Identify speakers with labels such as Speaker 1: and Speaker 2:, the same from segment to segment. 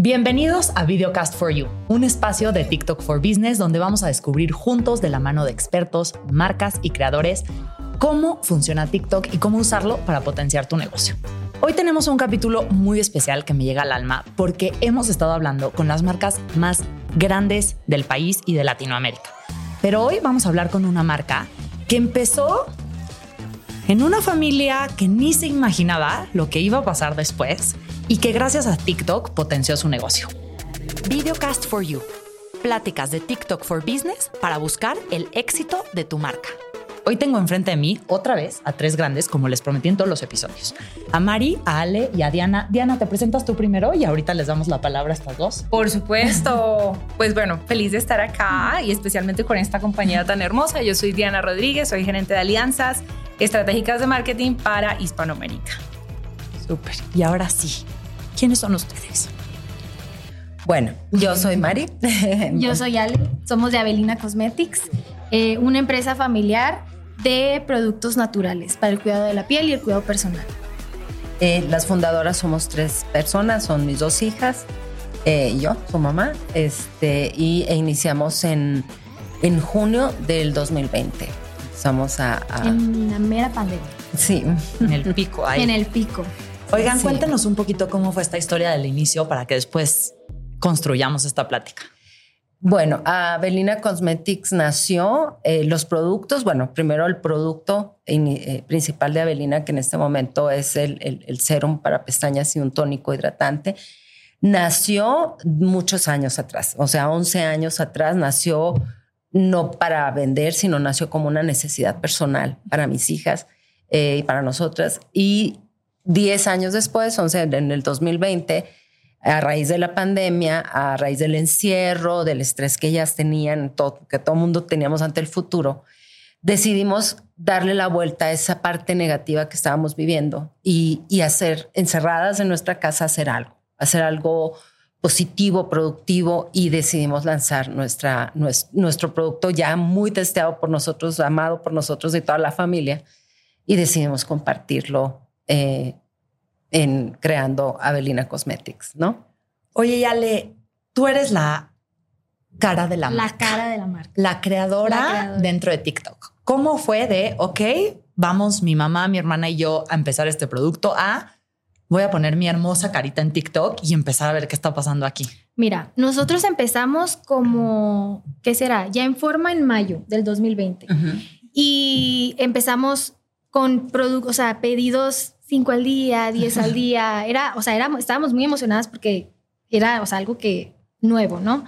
Speaker 1: Bienvenidos a Videocast for You, un espacio de TikTok for Business donde vamos a descubrir juntos de la mano de expertos, marcas y creadores cómo funciona TikTok y cómo usarlo para potenciar tu negocio. Hoy tenemos un capítulo muy especial que me llega al alma porque hemos estado hablando con las marcas más grandes del país y de Latinoamérica. Pero hoy vamos a hablar con una marca que empezó en una familia que ni se imaginaba lo que iba a pasar después y que gracias a TikTok potenció su negocio. Videocast for You. Pláticas de TikTok for Business para buscar el éxito de tu marca. Hoy tengo enfrente de mí otra vez a tres grandes, como les prometí en todos los episodios. A Mari, a Ale y a Diana. Diana, te presentas tú primero y ahorita les damos la palabra a estas dos.
Speaker 2: Por supuesto. Pues bueno, feliz de estar acá y especialmente con esta compañía tan hermosa. Yo soy Diana Rodríguez, soy gerente de alianzas estratégicas de marketing para Hispanoamérica.
Speaker 1: Súper. Y ahora sí, ¿Quiénes son ustedes?
Speaker 3: Bueno, yo soy Mari.
Speaker 4: yo soy Ale. Somos de Avelina Cosmetics, eh, una empresa familiar de productos naturales para el cuidado de la piel y el cuidado personal.
Speaker 3: Eh, las fundadoras somos tres personas, son mis dos hijas, eh, yo, su mamá, este, y e iniciamos en, en junio del 2020. Empezamos a,
Speaker 4: a, En la mera pandemia.
Speaker 3: Sí.
Speaker 1: En el pico. Ahí.
Speaker 4: En el pico.
Speaker 1: Oigan, cuéntenos un poquito cómo fue esta historia del inicio para que después construyamos esta plática.
Speaker 3: Bueno, Avelina Cosmetics nació, eh, los productos, bueno, primero el producto eh, principal de Avelina, que en este momento es el, el, serum para pestañas y un tónico hidratante, nació muchos años atrás, o sea, 11 años atrás, nació no para vender, sino nació como una necesidad personal para mis hijas eh, y para nosotras. Y 10 años después, en el 2020, a raíz de la pandemia, a raíz del encierro, del estrés que ellas tenían, todo, que todo mundo teníamos ante el futuro, decidimos darle la vuelta a esa parte negativa que estábamos viviendo y, hacer, encerradas en nuestra casa, hacer algo, hacer algo positivo, productivo y decidimos lanzar nuestra, nuestro, producto ya muy testeado por nosotros, amado por nosotros y toda la familia y decidimos compartirlo eh, en creando Avelina Cosmetics, ¿no?
Speaker 1: Oye, Yale, tú eres la cara de la,
Speaker 4: marca. La cara de la marca.
Speaker 1: La creadora, dentro de TikTok. ¿Cómo fue de, ok, vamos mi mamá, mi hermana y yo a empezar este producto a voy a poner mi hermosa carita en TikTok y empezar a ver qué está pasando aquí?
Speaker 4: Mira, nosotros empezamos como, ¿qué será? Ya en forma en mayo del 2020. Y empezamos con productos, o sea, pedidos 5 al día, 10 al día. Era, o sea, éramos, estábamos muy emocionadas porque era, o sea, algo que nuevo, ¿no?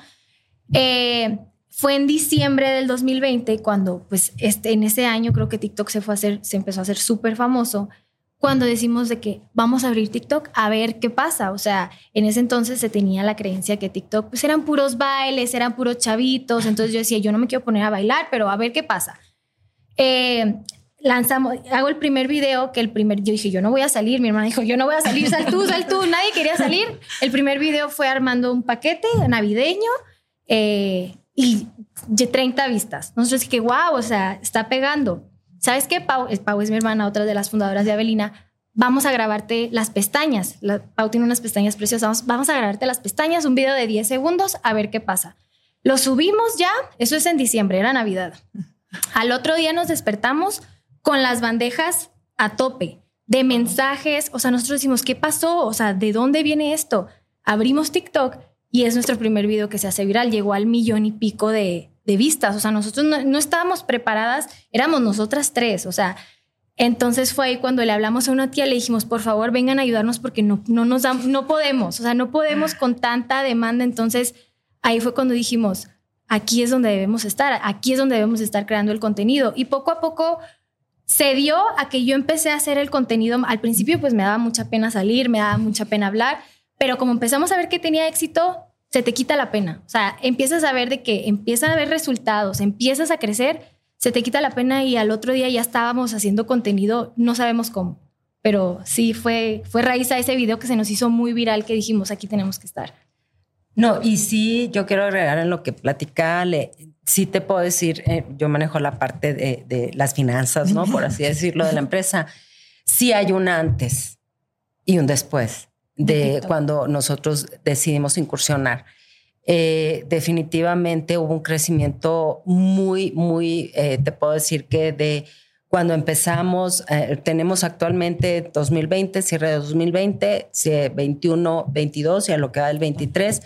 Speaker 4: Eh, fue en diciembre del 2020 cuando, pues, este, en ese año creo que TikTok se fue a hacer, se empezó a hacer súper famoso cuando decimos de que vamos a abrir TikTok a ver qué pasa. O sea, en ese entonces se tenía la creencia que TikTok pues eran puros bailes, eran puros chavitos. Entonces yo decía, yo no me quiero poner a bailar, pero a ver qué pasa. Eh, lanzamos, hago el primer video, que el primer, yo dije, yo no voy a salir, mi hermana dijo, yo no voy a salir, sal tú, sal tú, nadie quería salir. El primer video fue armando un paquete navideño eh, y 30 vistas. Nosotros dije, wow, o sea, está pegando. ¿Sabes qué, Pau? Pau es mi hermana, otra de las fundadoras de Avelina. Vamos a grabarte las pestañas. Pau tiene unas pestañas preciosas. Vamos, vamos a grabarte las pestañas, un video de 10 segundos, a ver qué pasa. Lo subimos ya, eso es en diciembre, era Navidad. Al otro día nos despertamos con las bandejas a tope de mensajes. O sea, nosotros decimos, ¿qué pasó? O sea, ¿de dónde viene esto? Abrimos TikTok y es nuestro primer video que se hace viral. Llegó al millón y pico de, de vistas. O sea, nosotros no, estábamos preparadas, éramos nosotras tres. O sea, entonces fue ahí cuando le hablamos a una tía, le dijimos, por favor, vengan a ayudarnos porque no, no nos no podemos, o sea, no podemos con tanta demanda. Entonces ahí fue cuando dijimos, aquí es donde debemos estar, aquí es donde debemos estar creando el contenido. Y poco a poco se dio a que yo empecé a hacer el contenido. Al principio, pues me daba mucha pena salir, me daba mucha pena hablar, pero como empezamos a ver que tenía éxito, se te quita la pena. O sea, empiezas a ver de que empiezan a ver resultados, empiezas a crecer, se te quita la pena y al otro día ya estábamos haciendo contenido, no sabemos cómo. Pero sí, fue, fue raíz a ese video que se nos hizo muy viral que dijimos, aquí tenemos que estar.
Speaker 3: No, y sí, yo quiero agregar en lo que platica sí te puedo decir, eh, yo manejo la parte de, las finanzas, ¿no? Por así decirlo, de la empresa. Sí hay un antes y un después de, cuando nosotros decidimos incursionar. Eh, definitivamente hubo un crecimiento muy, muy, eh, te puedo decir que de cuando empezamos, eh, tenemos actualmente 2020, cierre de 2020, 21, 22 y a lo que va del 23,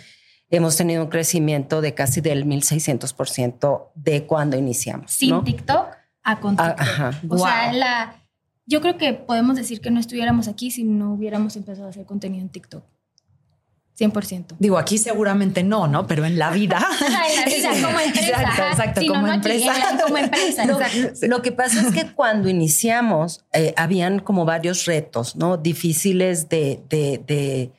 Speaker 3: hemos tenido un crecimiento de casi del 1600% de cuando iniciamos.
Speaker 4: Sin TikTok a con ah, TikTok. o sea, la, yo creo que podemos decir que no estuviéramos aquí si no hubiéramos empezado a hacer contenido en TikTok. 100%.
Speaker 1: Digo, aquí seguramente no, ¿no? Pero en la vida.
Speaker 4: en la vida, como empresa. Exacto, exacto, como, empresa. como empresa.
Speaker 3: Lo, que pasa es que cuando iniciamos, eh, habían como varios retos, ¿no? Difíciles de, de, de,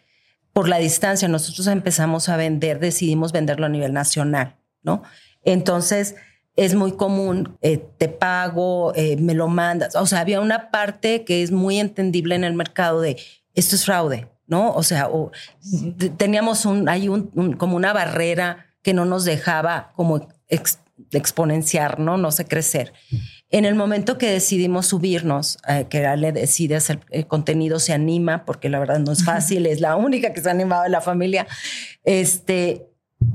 Speaker 3: por la distancia. Nosotros empezamos a vender, decidimos venderlo a nivel nacional, ¿no? Entonces, es muy común, eh, te pago, eh, me lo mandas. O sea, había una parte que es muy entendible en el mercado de esto es fraude, ¿no? O sea, teníamos un, hay un, como una barrera que no nos dejaba como exponenciar, ¿no? No sé, crecer. En el momento que decidimos subirnos, eh, que le decide hacer el contenido, se anima, porque la verdad no es fácil, es la única que se ha animado en la familia, este,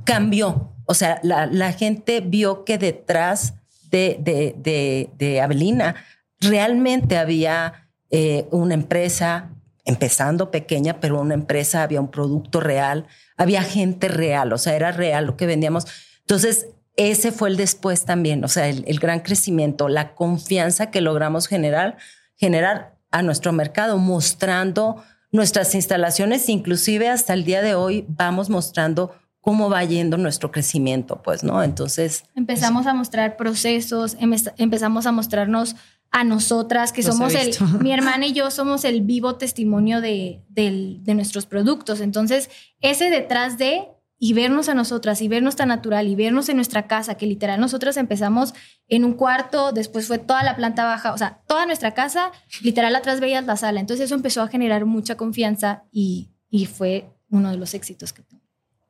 Speaker 3: cambió. O sea, la, gente vio que detrás de, de, de, Avelina realmente había eh, una empresa empezando pequeña, pero una empresa, había un producto real, había gente real, o sea, era real lo que vendíamos. Entonces, ese fue el después también, o sea, el, gran crecimiento, la confianza que logramos generar, generar a nuestro mercado, mostrando nuestras instalaciones, inclusive hasta el día de hoy vamos mostrando cómo va yendo nuestro crecimiento, pues, ¿no? Entonces...
Speaker 4: Empezamos a mostrar procesos, empezamos a mostrarnos a nosotras, que somos el, mi hermana y yo somos el vivo testimonio de, de, nuestros productos. Entonces, ese detrás de y vernos a nosotras y vernos tan natural y vernos en nuestra casa, que literal nosotras empezamos en un cuarto, después fue toda la planta baja, o sea, toda nuestra casa, literal atrás veías la sala. Entonces eso empezó a generar mucha confianza y, y fue uno de los éxitos que tuve.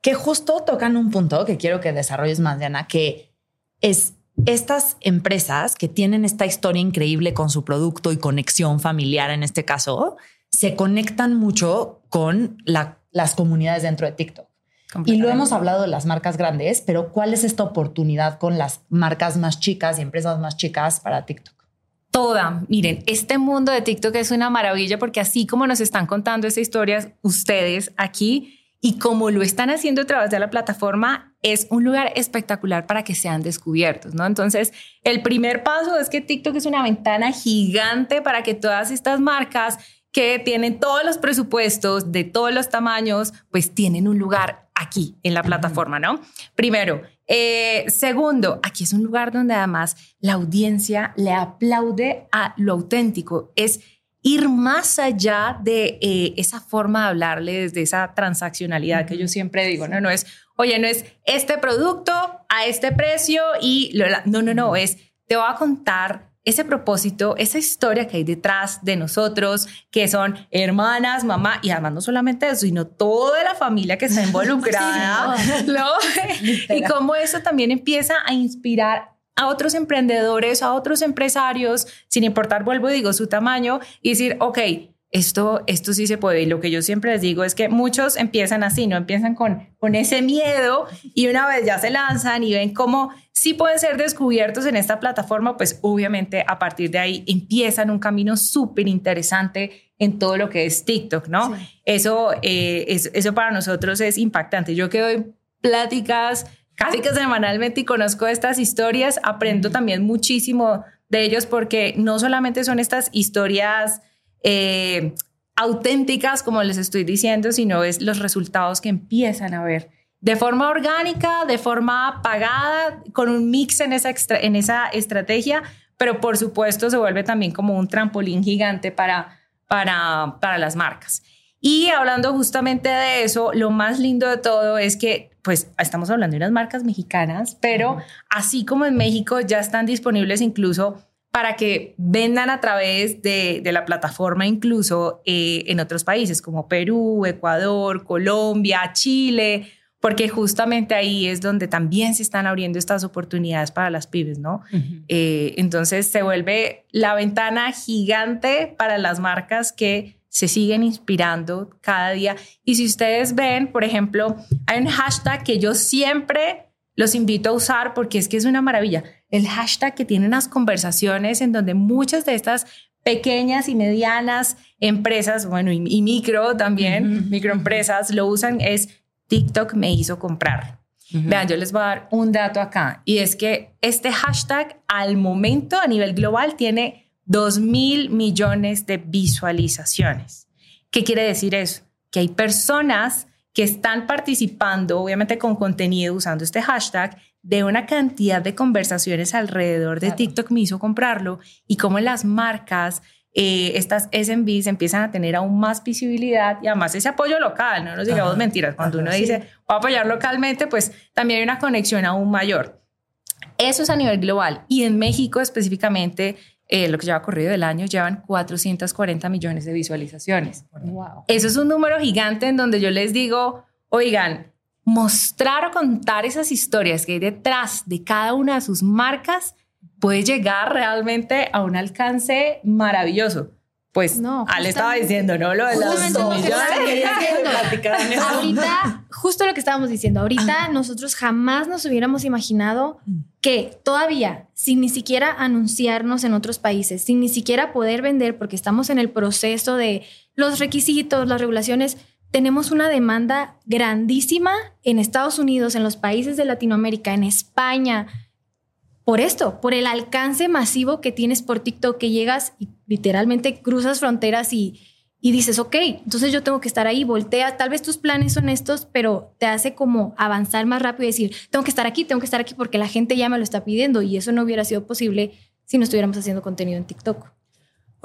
Speaker 1: Que justo tocan un punto que quiero que desarrolles más, Diana, que es estas empresas que tienen esta historia increíble con su producto y conexión familiar en este caso, se conectan mucho con las comunidades dentro de TikTok. Y lo hemos hablado de las marcas grandes, pero ¿cuál es esta oportunidad con las marcas más chicas y empresas más chicas para TikTok?
Speaker 2: Toda. Miren, este mundo de TikTok es una maravilla porque así como nos están contando esta historia ustedes aquí, y como lo están haciendo a través de la plataforma, es un lugar espectacular para que sean descubiertos, ¿no? Entonces, el primer paso es que TikTok es una ventana gigante para que todas estas marcas que tienen todos los presupuestos de todos los tamaños, pues tienen un lugar aquí en la plataforma, ¿no? Primero. Eh, segundo, aquí es un lugar donde además la audiencia le aplaude a lo auténtico. Es ir más allá de eh, esa forma de hablarle desde esa transaccionalidad que yo siempre digo, no, no es, oye, no es este producto a este precio y no, no, no, es, te voy a contar ese propósito, esa historia que hay detrás de nosotros, que son hermanas, mamá, y además no solamente eso, sino toda la familia que está involucrada, ¿no? y cómo eso también empieza a inspirar a otros emprendedores, a otros empresarios, sin importar, vuelvo y digo, su tamaño, y decir, ok, esto, esto sí se puede. Y lo que yo siempre les digo es que muchos empiezan así, no empiezan con, con ese miedo y una vez ya se lanzan y ven cómo sí pueden ser descubiertos en esta plataforma, pues obviamente a partir de ahí empiezan un camino súper interesante en todo lo que es TikTok, ¿no? Eso, eh, eso para nosotros es impactante. Yo que doy pláticas casi que semanalmente y conozco estas historias, aprendo también muchísimo de ellos porque no solamente son estas historias eh, auténticas, como les estoy diciendo, sino es los resultados que empiezan a ver de forma orgánica, de forma pagada, con un mix en esa, en esa estrategia, pero por supuesto se vuelve también como un trampolín gigante para, para, para las marcas. Y hablando justamente de eso, lo más lindo de todo es que, pues, estamos hablando de unas marcas mexicanas, pero así como en México ya están disponibles incluso para que vendan a través de, la plataforma incluso eh, en otros países como Perú, Ecuador, Colombia, Chile, porque justamente ahí es donde también se están abriendo estas oportunidades para las pibes, ¿no? Eh, entonces se vuelve la ventana gigante para las marcas que se siguen inspirando cada día. Y si ustedes ven, por ejemplo, hay un hashtag que yo siempre los invito a usar porque es que es una maravilla. El hashtag que tiene unas conversaciones en donde muchas de estas pequeñas y medianas empresas, bueno, y, micro también, microempresas lo usan, es TikTok me hizo comprar. Vean, yo les voy a dar un dato acá y es que este hashtag al momento a nivel global tiene 2 mil millones de visualizaciones. ¿Qué quiere decir eso? Que hay personas que están participando, obviamente con contenido usando este hashtag, de una cantidad de conversaciones alrededor de TikTok me hizo comprarlo y cómo las marcas, eh, estas SMBs empiezan a tener aún más visibilidad y además ese apoyo local, no nos digamos mentiras, cuando uno dice voy a apoyar localmente, pues también hay una conexión aún mayor. Eso es a nivel global y en México específicamente eh, lo que lleva corrido del año, llevan 440 millones de visualizaciones. Eso es un número gigante en donde yo les digo, oigan, mostrar o contar esas historias que hay detrás de cada una de sus marcas puede llegar realmente a un alcance maravilloso. Pues no, Ale estaba diciendo, ¿no? Lo de los millones.
Speaker 4: Ahorita, justo lo que estábamos diciendo, ahorita nosotros jamás nos hubiéramos imaginado que todavía, sin ni siquiera anunciarnos en otros países, sin ni siquiera poder vender, porque estamos en el proceso de los requisitos, las regulaciones, tenemos una demanda grandísima en Estados Unidos, en los países de Latinoamérica, en España, por esto, por el alcance masivo que tienes por TikTok, que llegas y literalmente cruzas fronteras y, y dices, ok, entonces yo tengo que estar ahí, voltea, tal vez tus planes son estos, pero te hace como avanzar más rápido y decir, tengo que estar aquí, tengo que estar aquí porque la gente ya me lo está pidiendo y eso no hubiera sido posible si no estuviéramos haciendo contenido en TikTok.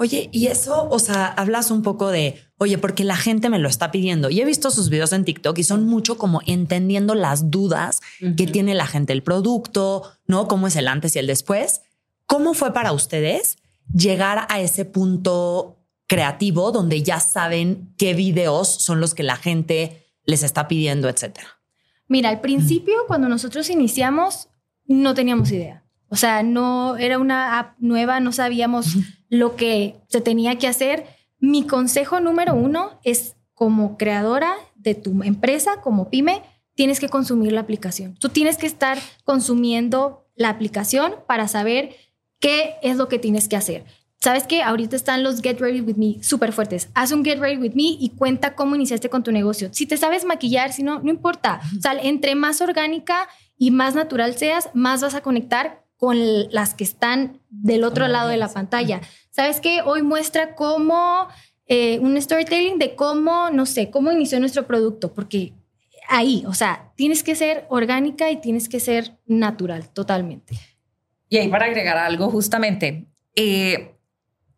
Speaker 1: Oye, y eso, o sea, hablas un poco de, oye, porque la gente me lo está pidiendo. Y he visto sus videos en TikTok y son mucho como entendiendo las dudas que tiene la gente el producto, ¿no? Cómo es el antes y el después. ¿Cómo fue para ustedes llegar a ese punto creativo donde ya saben qué videos son los que la gente les está pidiendo, etcétera?
Speaker 4: Mira, al principio, cuando nosotros iniciamos, no teníamos idea. O sea, no era una app nueva, no sabíamos lo que se tenía que hacer. Mi consejo número uno es como creadora de tu empresa, como pyme, tienes que consumir la aplicación. Tú tienes que estar consumiendo la aplicación para saber qué es lo que tienes que hacer. Sabes que ahorita están los Get Ready With Me súper fuertes. Haz un Get Ready With Me y cuenta cómo iniciaste con tu negocio. Si te sabes maquillar, si no, no importa. O sea, entre más orgánica y más natural seas, más vas a conectar con las que están del otro lado de la pantalla. ¿Sabes qué? Hoy muestra cómo eh, un storytelling de cómo, no sé, cómo inició nuestro producto, porque ahí, o sea, tienes que ser orgánica y tienes que ser natural, totalmente.
Speaker 2: Y ahí para agregar algo, justamente, eh,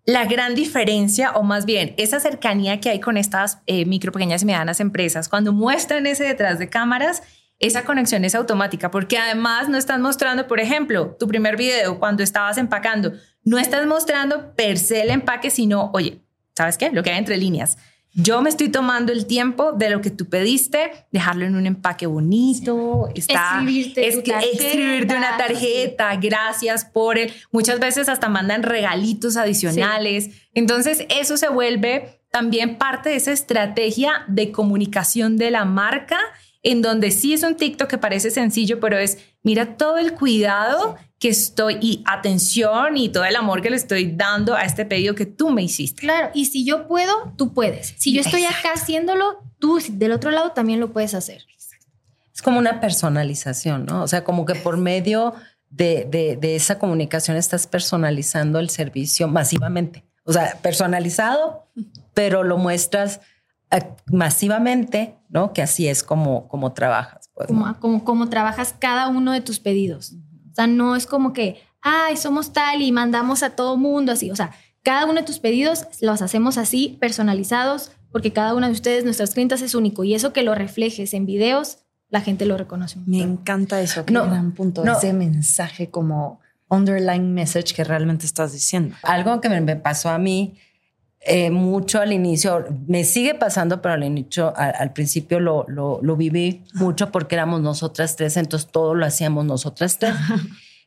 Speaker 2: la gran diferencia, o más bien esa cercanía que hay con estas eh, micro, pequeñas y medianas empresas, cuando muestran ese detrás de cámaras, esa conexión es automática porque además no estás mostrando, por ejemplo, tu primer video cuando estabas empacando, no estás mostrando per se el empaque, sino, oye, ¿sabes qué? Lo que hay entre líneas. Yo me estoy tomando el tiempo de lo que tú pediste, dejarlo en un empaque bonito, está,
Speaker 4: escribirte, es
Speaker 2: escribirte una tarjeta, gracias por él. Muchas veces hasta mandan regalitos adicionales. Entonces, eso se vuelve también parte de esa estrategia de comunicación de la marca en donde sí es un TikTok que parece sencillo, pero es, mira todo el cuidado que estoy y atención y todo el amor que le estoy dando a este pedido que tú me hiciste.
Speaker 4: Claro, y si yo puedo, tú puedes. Si yo estoy acá haciéndolo, tú del otro lado también lo puedes hacer.
Speaker 3: Es como una personalización, ¿no? O sea, como que por medio de, de esa comunicación estás personalizando el servicio masivamente. O sea, personalizado, pero lo muestras masivamente, ¿no? Que así es como, como trabajas.
Speaker 4: Pues, como, como, trabajas cada uno de tus pedidos. O sea, no es como que, ay, somos tal y mandamos a todo mundo así. O sea, cada uno de tus pedidos los hacemos así, personalizados, porque cada uno de ustedes, nuestras clientes, es único. Y eso que lo reflejes en videos, la gente lo reconoce.
Speaker 1: Me encanta eso, que no, gran punto, ese mensaje como underlying message que realmente estás diciendo.
Speaker 3: Algo que me pasó a mí eh, mucho al inicio, me sigue pasando, pero al inicio, al, principio lo, lo, viví mucho porque éramos nosotras tres, entonces todo lo hacíamos nosotras tres.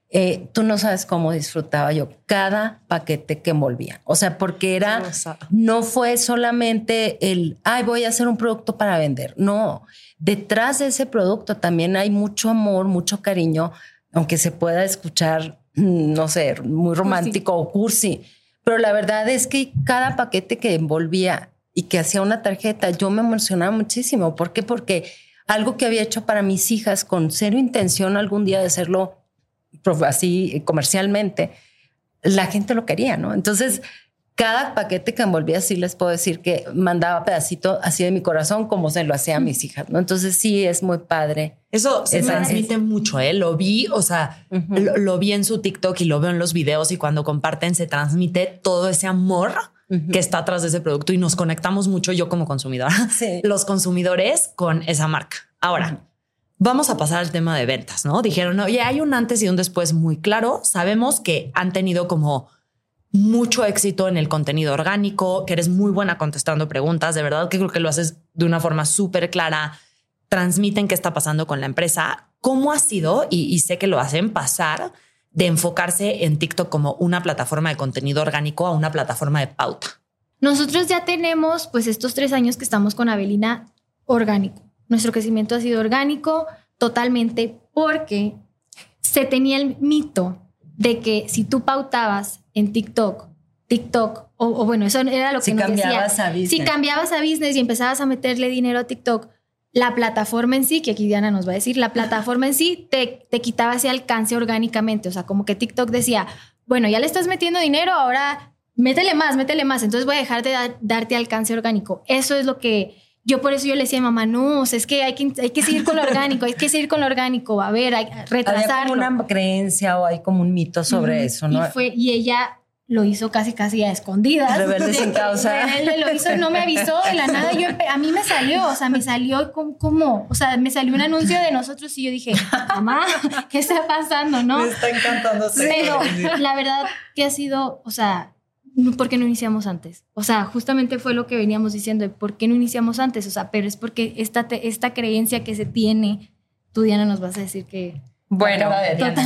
Speaker 3: eh, tú no sabes cómo disfrutaba yo cada paquete que envolvía. O sea, porque era, no fue solamente el, ay, voy a hacer un producto para vender. No, detrás de ese producto también hay mucho amor, mucho cariño, aunque se pueda escuchar, mm, no sé, muy romántico o cursi. Pero la verdad es que cada paquete que envolvía y que hacía una tarjeta, yo me emocionaba muchísimo. ¿Por qué? Porque algo que había hecho para mis hijas con cero intención algún día de hacerlo así comercialmente, la gente lo quería, ¿no? Entonces, cada paquete que envolvía, sí les puedo decir que mandaba pedacito así de mi corazón como se lo hacía a mis hijas, ¿no? Entonces sí es muy padre.
Speaker 1: Eso se transmite mucho, ¿eh? Lo vi, o sea, lo, vi en su TikTok y lo veo en los videos y cuando comparten se transmite todo ese amor que está atrás de ese producto y nos conectamos mucho yo como consumidora, los consumidores con esa marca. Ahora, Vamos a pasar al tema de ventas, ¿no? Dijeron, oye, hay un antes y un después muy claro. Sabemos que han tenido como mucho éxito en el contenido orgánico, que eres muy buena contestando preguntas, de verdad que creo que lo haces de una forma súper clara, transmiten qué está pasando con la empresa. ¿Cómo ha sido, y, sé que lo hacen pasar, de enfocarse en TikTok como una plataforma de contenido orgánico a una plataforma de pauta?
Speaker 4: Nosotros ya tenemos pues estos tres años que estamos con Avelina orgánico. Nuestro crecimiento ha sido orgánico totalmente porque se tenía el mito de que si tú pautabas en TikTok, TikTok, o, bueno, eso era lo que
Speaker 3: si
Speaker 4: nos
Speaker 3: cambiabas A business.
Speaker 4: Si cambiabas a business y empezabas a meterle dinero a TikTok, la plataforma en sí, que aquí Diana nos va a decir, la plataforma en sí te, te quitaba ese alcance orgánicamente. O sea, como que TikTok decía, bueno, ya le estás metiendo dinero, ahora métele más, métele más. Entonces voy a dejar de darte alcance orgánico. Eso es lo que yo por eso yo le decía a mamá, no, es que hay que, hay que seguir con lo orgánico, hay que seguir con lo orgánico, a ver, hay que retrasarlo.
Speaker 3: Hay como una creencia o hay como un mito sobre eso, ¿no?
Speaker 4: Y, fue, y ella lo hizo casi casi a escondidas.
Speaker 3: Rebelde sin causa.
Speaker 4: Él lo hizo, no me avisó de la nada. Yo, a mí me salió, o sea, me salió como, o sea, me salió un anuncio de nosotros y yo dije, mamá, ¿qué está pasando, no?
Speaker 3: Me está encantando.
Speaker 4: Pero la verdad que ha sido, o sea, ¿por qué no iniciamos antes? O sea, justamente fue lo que veníamos diciendo, ¿por qué no iniciamos antes? O sea, pero es porque esta, esta creencia que se tiene, tú Diana nos vas a decir que...
Speaker 1: Bueno,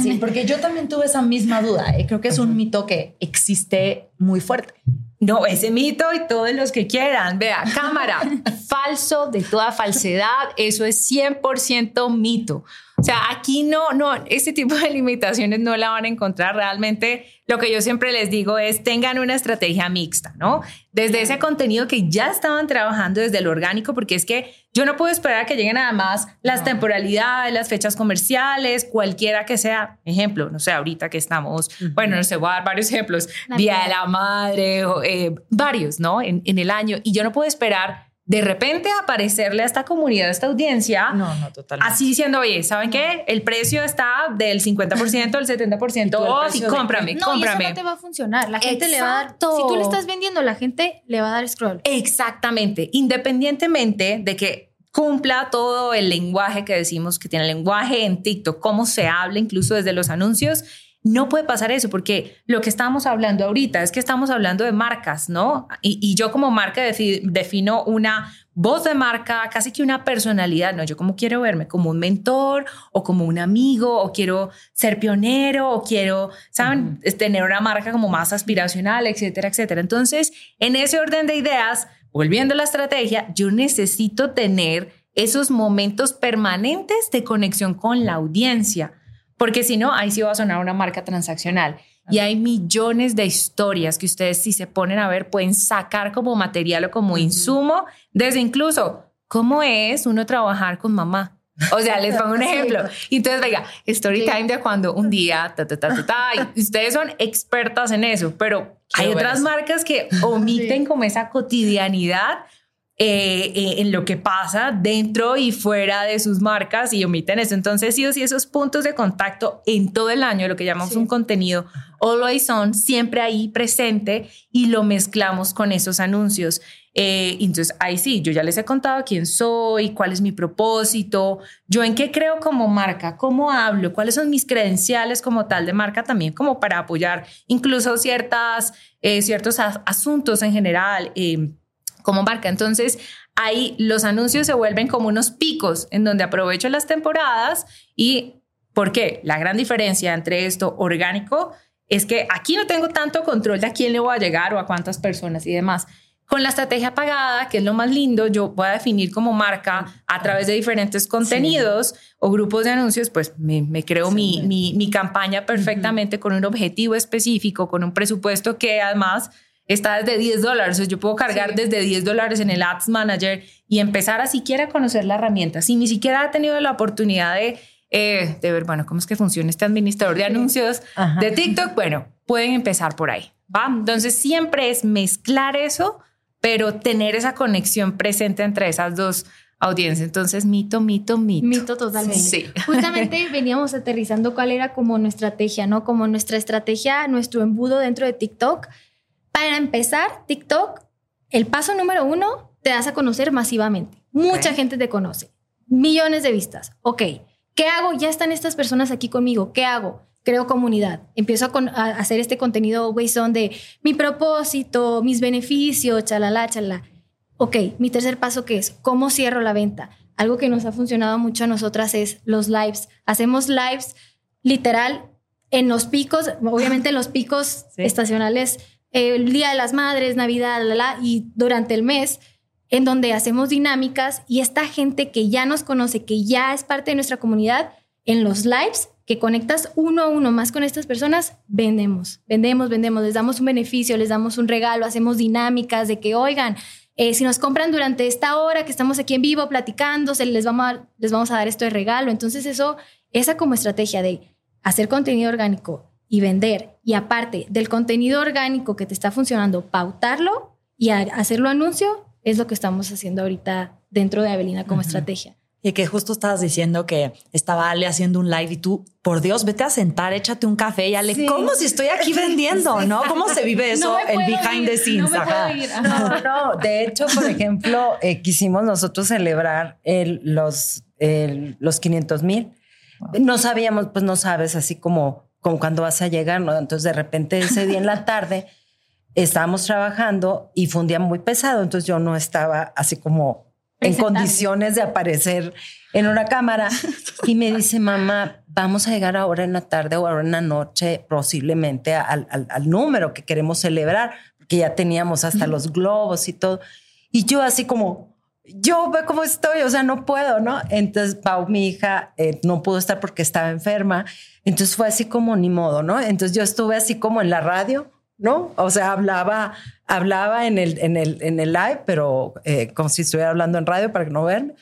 Speaker 1: sí, porque yo también tuve esa misma duda. ¿eh? Creo que es un mito que existe muy fuerte.
Speaker 2: No, ese mito y todos los que quieran. Vea, cámara, falso de toda falsedad. Eso es 100% mito. O sea, aquí no, no, este tipo de limitaciones no la van a encontrar realmente. Lo que yo siempre les digo es tengan una estrategia mixta, ¿no? Desde ese contenido que ya estaban trabajando desde lo orgánico, porque es que yo no puedo esperar a que lleguen nada más las temporalidades, las fechas comerciales, cualquiera que sea. Ejemplo, no sé, ahorita que estamos, bueno, no sé, voy a dar varios ejemplos, Día de la Madre, eh, varios, ¿no? En, en el año. Y yo no puedo esperar de repente aparecerle a esta comunidad, a esta audiencia,
Speaker 1: no, no, totalmente.
Speaker 2: así diciendo, oye, ¿saben qué? El precio está del 50% al 70% off y cómprame,
Speaker 4: no,
Speaker 2: cómprame.
Speaker 4: eso no te va a funcionar. La gente le va a dar, si tú le estás vendiendo, la gente le va a dar scroll.
Speaker 2: Exactamente, independientemente de que cumpla todo el lenguaje que decimos que tiene el lenguaje en TikTok, cómo se habla incluso desde los anuncios, no puede pasar eso porque lo que estamos hablando ahorita es que estamos hablando de marcas, ¿no? Y, yo como marca defino una voz de marca, casi que una personalidad, ¿no? Yo como quiero verme como un mentor o como un amigo o quiero ser pionero o quiero, ¿saben? Tener una marca como más aspiracional, etcétera, etcétera. Entonces, en ese orden de ideas, volviendo a la estrategia, yo necesito tener esos momentos permanentes de conexión con la audiencia porque si no, ahí sí va a sonar una marca transaccional. Y hay millones de historias que ustedes si se ponen a ver pueden sacar como material o como insumo, desde incluso cómo es uno trabajar con mamá. O sea, les pongo un ejemplo. Y entonces, venga, story time de cuando un día, ta, ta, ta, ta, y ustedes son expertas en eso, pero hay otras marcas que omiten como esa cotidianidad eh, eh, en lo que pasa dentro y fuera de sus marcas y omiten eso. Entonces, sí o sí, esos puntos de contacto en todo el año, lo que llamamos un contenido always on, siempre ahí presente y lo mezclamos con esos anuncios. Eh, entonces, ahí sí, yo ya les he contado quién soy, cuál es mi propósito, yo en qué creo como marca, cómo hablo, cuáles son mis credenciales como tal de marca también, como para apoyar incluso ciertas, ciertos asuntos en general como marca. Entonces, ahí los anuncios se vuelven como unos picos en donde aprovecho las temporadas y ¿Por qué? La gran diferencia entre esto orgánico es que aquí no tengo tanto control de a quién le voy a llegar o a cuántas personas y demás. Con la estrategia pagada, que es lo más lindo, yo voy a definir como marca a través de diferentes contenidos o grupos de anuncios, pues me, creo mi, mi, campaña perfectamente con un objetivo específico, con un presupuesto que además está desde 10 dólares. Yo puedo cargar desde 10 dólares en el Ads Manager y empezar a siquiera conocer la herramienta. Si ni siquiera ha tenido la oportunidad de, eh, de ver, bueno, cómo es que funciona este administrador de anuncios de TikTok, bueno, pueden empezar por ahí. ¿va? Entonces siempre es mezclar eso pero tener esa conexión presente entre esas dos audiencias. Entonces, mito, mito, mito.
Speaker 4: Mito totalmente. Sí. Justamente veníamos aterrizando cuál era como nuestra estrategia, ¿no? Como nuestra estrategia, nuestro embudo dentro de TikTok. Para empezar, TikTok, el paso número uno, te das a conocer masivamente. Mucha gente te conoce. Millones de vistas. Ok. ¿Qué hago? Ya están estas personas aquí conmigo. ¿Qué hago? creo comunidad. Empiezo a, hacer este contenido, son de mi propósito, mis beneficios, chalala, chalala. Ok, mi tercer paso, ¿qué es? ¿Cómo cierro la venta? Algo que nos ha funcionado mucho a nosotras es los lives. Hacemos lives literal en los picos, obviamente en los picos estacionales, el Día de las Madres, Navidad, y durante el mes, en donde hacemos dinámicas y esta gente que ya nos conoce, que ya es parte de nuestra comunidad, en los lives que conectas uno a uno más con estas personas, vendemos, vendemos, vendemos, les damos un beneficio, les damos un regalo, hacemos dinámicas de que, oigan, eh, si nos compran durante esta hora que estamos aquí en vivo platicando, se les, vamos a, les vamos a dar esto de regalo. Entonces eso, esa como estrategia de hacer contenido orgánico y vender, y aparte del contenido orgánico que te está funcionando, pautarlo y hacerlo anuncio, es lo que estamos haciendo ahorita dentro de Avelina como estrategia.
Speaker 1: Y que justo estabas diciendo que estaba Ale haciendo un live y tú, por Dios, vete a sentar, échate un café y Ale, ¿cómo si estoy aquí vendiendo? ¿No? ¿Cómo se vive eso, el behind the scenes?
Speaker 3: No, no, de hecho, por ejemplo, eh, quisimos nosotros celebrar el, los, los 500 mil. No sabíamos, pues no sabes, así como, como cuando vas a llegar, ¿no? Entonces, de repente, ese día en la tarde, estábamos trabajando y fue un día muy pesado, entonces yo no estaba así como en condiciones de aparecer en una cámara. Y me dice, mamá, vamos a llegar ahora en la tarde o ahora en la noche, posiblemente al, al, número que queremos celebrar, porque ya teníamos hasta los globos y todo. Y yo así como, yo ve cómo estoy, o sea, no puedo, ¿no? Entonces, Pau, mi hija, eh, no pudo estar porque estaba enferma. Entonces fue así como ni modo, ¿no? Entonces yo estuve así como en la radio ¿no? O sea, hablaba, hablaba en el, en el, en el live, pero eh, como si estuviera hablando en radio para que no vean.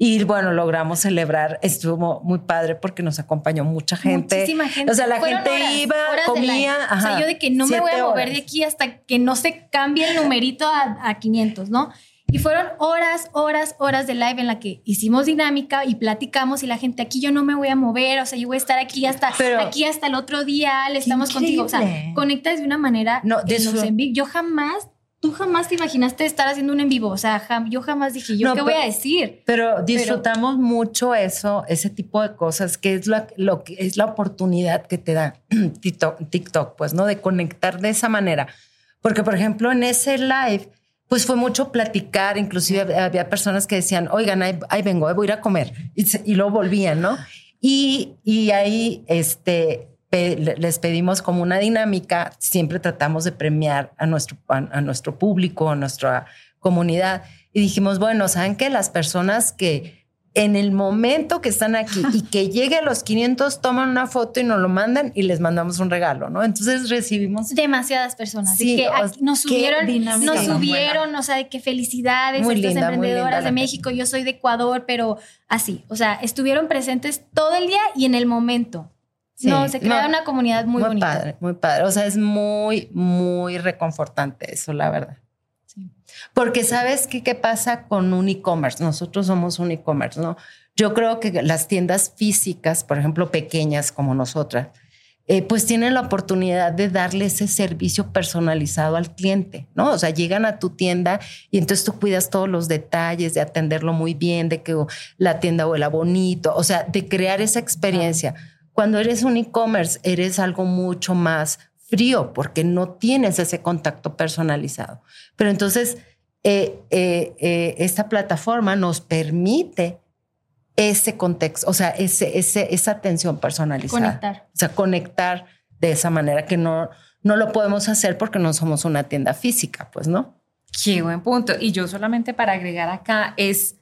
Speaker 3: Y bueno, logramos celebrar, estuvo muy padre porque nos acompañó mucha gente.
Speaker 4: Muchísima gente.
Speaker 3: O sea, la gente iba, comía.
Speaker 4: o sea, yo de que no me voy a mover de aquí hasta que no se cambie el numerito a, a 500, ¿no? Y fueron horas, horas, horas de live en la que hicimos dinámica y platicamos y la gente aquí yo no me voy a mover, o sea, yo voy a estar aquí hasta aquí hasta el otro día, le estamos contigo, o sea, conectas de una manera no, de en vivo. Yo jamás Tú jamás te imaginaste estar haciendo un en vivo, o sea, yo jamás dije, ¿yo qué voy a decir?
Speaker 3: Pero disfrutamos mucho eso, ese tipo de cosas, que es lo, lo que es la oportunidad que te da TikTok, pues, ¿no? De conectar de esa manera. Porque, por ejemplo, en ese live, pues fue mucho platicar, inclusive había personas que decían, oigan, ahí, vengo, voy a ir a comer, y, luego volvían, ¿no? Y, y ahí este, les pedimos como una dinámica, siempre tratamos de premiar a nuestro, a nuestro público, a nuestra comunidad, y dijimos, bueno, ¿saben que Las personas que en el momento que están aquí y que llegue a los 500, toman una foto y nos lo mandan y les mandamos un regalo, ¿no? Entonces recibimos
Speaker 4: demasiadas personas. Sí, que nos subieron, nos subieron, o sea, de qué felicidades muy estas emprendedoras de México. Yo soy de Ecuador, pero así, o sea, estuvieron presentes todo el día y en el momento. no, se crea una comunidad muy, muy bonita.
Speaker 3: Padre, muy padre. O sea, es muy, muy reconfortante eso, la verdad. Porque sabes qué, qué pasa con un e-commerce. Nosotros somos un e-commerce, ¿no? Yo creo que las tiendas físicas, por ejemplo, pequeñas como nosotras, eh, pues tienen la oportunidad de darle ese servicio personalizado al cliente, ¿no? O sea, llegan a tu tienda y entonces tú cuidas todos los detalles, de atenderlo muy bien, de que la tienda huela bonito, o sea, de crear esa experiencia. Cuando eres un e-commerce, eres algo mucho más frío porque no tienes ese contacto personalizado. Pero entonces, eh, eh, eh, esta plataforma nos permite ese contexto, o sea, ese, ese, esa atención personalizada.
Speaker 4: Conectar.
Speaker 3: O sea, conectar de esa manera que no, no lo podemos hacer porque no somos una tienda física, pues, ¿no?
Speaker 2: Qué buen punto. Y yo solamente para agregar acá es,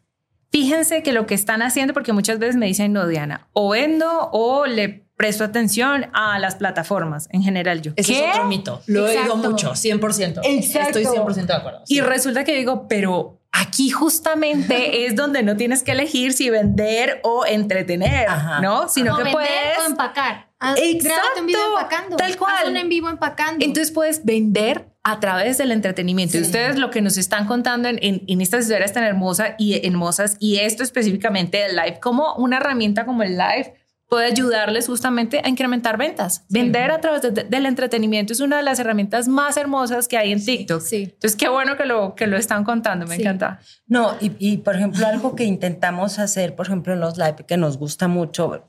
Speaker 2: fíjense que lo que están haciendo, porque muchas veces me dicen, no, Diana, o vendo o le presto atención a las plataformas en general. Yo,
Speaker 1: Ese
Speaker 2: ¿qué?
Speaker 1: es otro mito. Lo he
Speaker 4: Exacto.
Speaker 1: oído mucho, 100%.
Speaker 2: Exacto.
Speaker 1: Estoy 100% de acuerdo.
Speaker 2: Y
Speaker 1: Sí.
Speaker 2: resulta que digo, pero aquí justamente es donde no tienes que elegir si vender o entretener,
Speaker 3: Ajá.
Speaker 2: ¿no? Sino
Speaker 4: o
Speaker 2: que
Speaker 4: vender
Speaker 2: puedes...
Speaker 4: o empacar. Haz-
Speaker 2: Exacto,
Speaker 4: un video empacando.
Speaker 2: tal cual.
Speaker 4: Haz un en vivo empacando.
Speaker 2: Entonces puedes vender a través del entretenimiento. Y ustedes lo que nos están contando en, en, en estas historias tan hermosas y hermosas, y esto específicamente del live, como una herramienta como el live puede ayudarles justamente a incrementar ventas. Vender a través de- de- del entretenimiento es una de las herramientas más hermosas que hay en TikTok.
Speaker 4: sí.
Speaker 2: Entonces, qué bueno que lo, que lo están contando, me
Speaker 4: Sí.
Speaker 2: encanta.
Speaker 3: No, y, y, por ejemplo, algo que intentamos hacer, por ejemplo, en los live, que nos gusta mucho,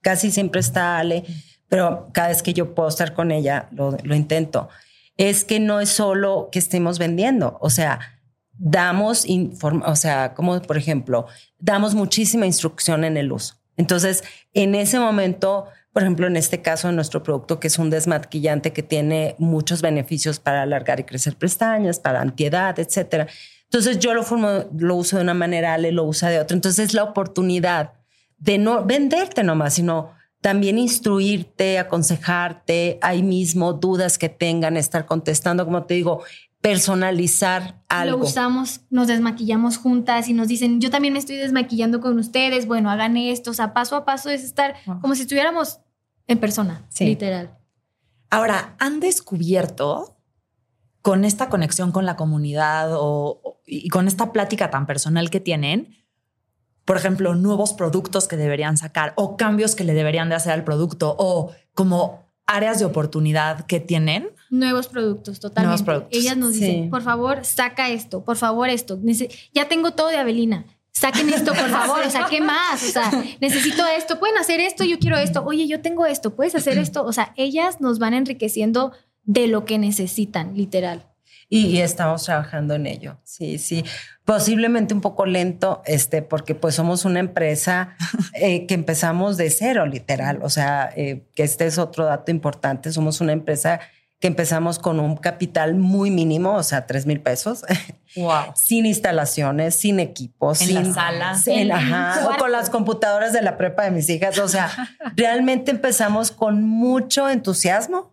Speaker 3: casi siempre está Ale, pero cada vez que yo puedo estar con ella, lo, lo intento, es que no es solo que estemos vendiendo, o sea, damos, inform o sea, como por ejemplo, damos muchísima instrucción en el uso. Entonces, en ese momento, por ejemplo, en este caso, nuestro producto, que es un desmaquillante que tiene muchos beneficios para alargar y crecer pestañas, para antiedad, etcétera. Entonces, yo lo, formo, lo uso de una manera, Ale lo usa de otra. Entonces, es la oportunidad de no venderte nomás, sino también instruirte, aconsejarte, ahí mismo, dudas que tengan, estar contestando, como te digo, personalizar algo.
Speaker 4: Lo usamos, nos desmaquillamos juntas y nos dicen, yo también me estoy desmaquillando con ustedes, bueno, hagan esto, o sea, paso a paso es estar como si estuviéramos en persona,
Speaker 3: Sí.
Speaker 4: literal.
Speaker 1: Ahora, ¿han descubierto con esta conexión con la comunidad o, o- y con esta plática tan personal que tienen, por ejemplo, nuevos productos que deberían sacar o cambios que le deberían de hacer al producto o como áreas de oportunidad que tienen?
Speaker 4: Nuevos productos, totalmente.
Speaker 1: Nuevos productos.
Speaker 4: Ellas nos
Speaker 3: Sí.
Speaker 4: dicen, por favor, saca esto, por favor, esto. Ya tengo todo de Avelina. Saquen esto, por favor. O sea, ¿qué más? O sea, necesito esto. Pueden hacer esto, yo quiero esto. Oye, yo tengo esto. ¿Puedes hacer esto? O sea, ellas nos van enriqueciendo de lo que necesitan, literal.
Speaker 3: Y, estamos trabajando en ello. Sí, sí. Posiblemente un poco lento, este, porque pues somos una empresa eh, que empezamos de cero, literal. O sea, eh, que este es otro dato importante. Somos una empresa que empezamos con un capital muy mínimo, o sea, tres mil pesos,
Speaker 1: Wow.
Speaker 3: sin instalaciones, sin equipos,
Speaker 1: En
Speaker 3: sin
Speaker 1: la sala.
Speaker 3: sin-
Speaker 4: En- en
Speaker 3: ajá,
Speaker 4: un
Speaker 3: o con las computadoras de la prepa de mis hijas. O sea, realmente empezamos con mucho entusiasmo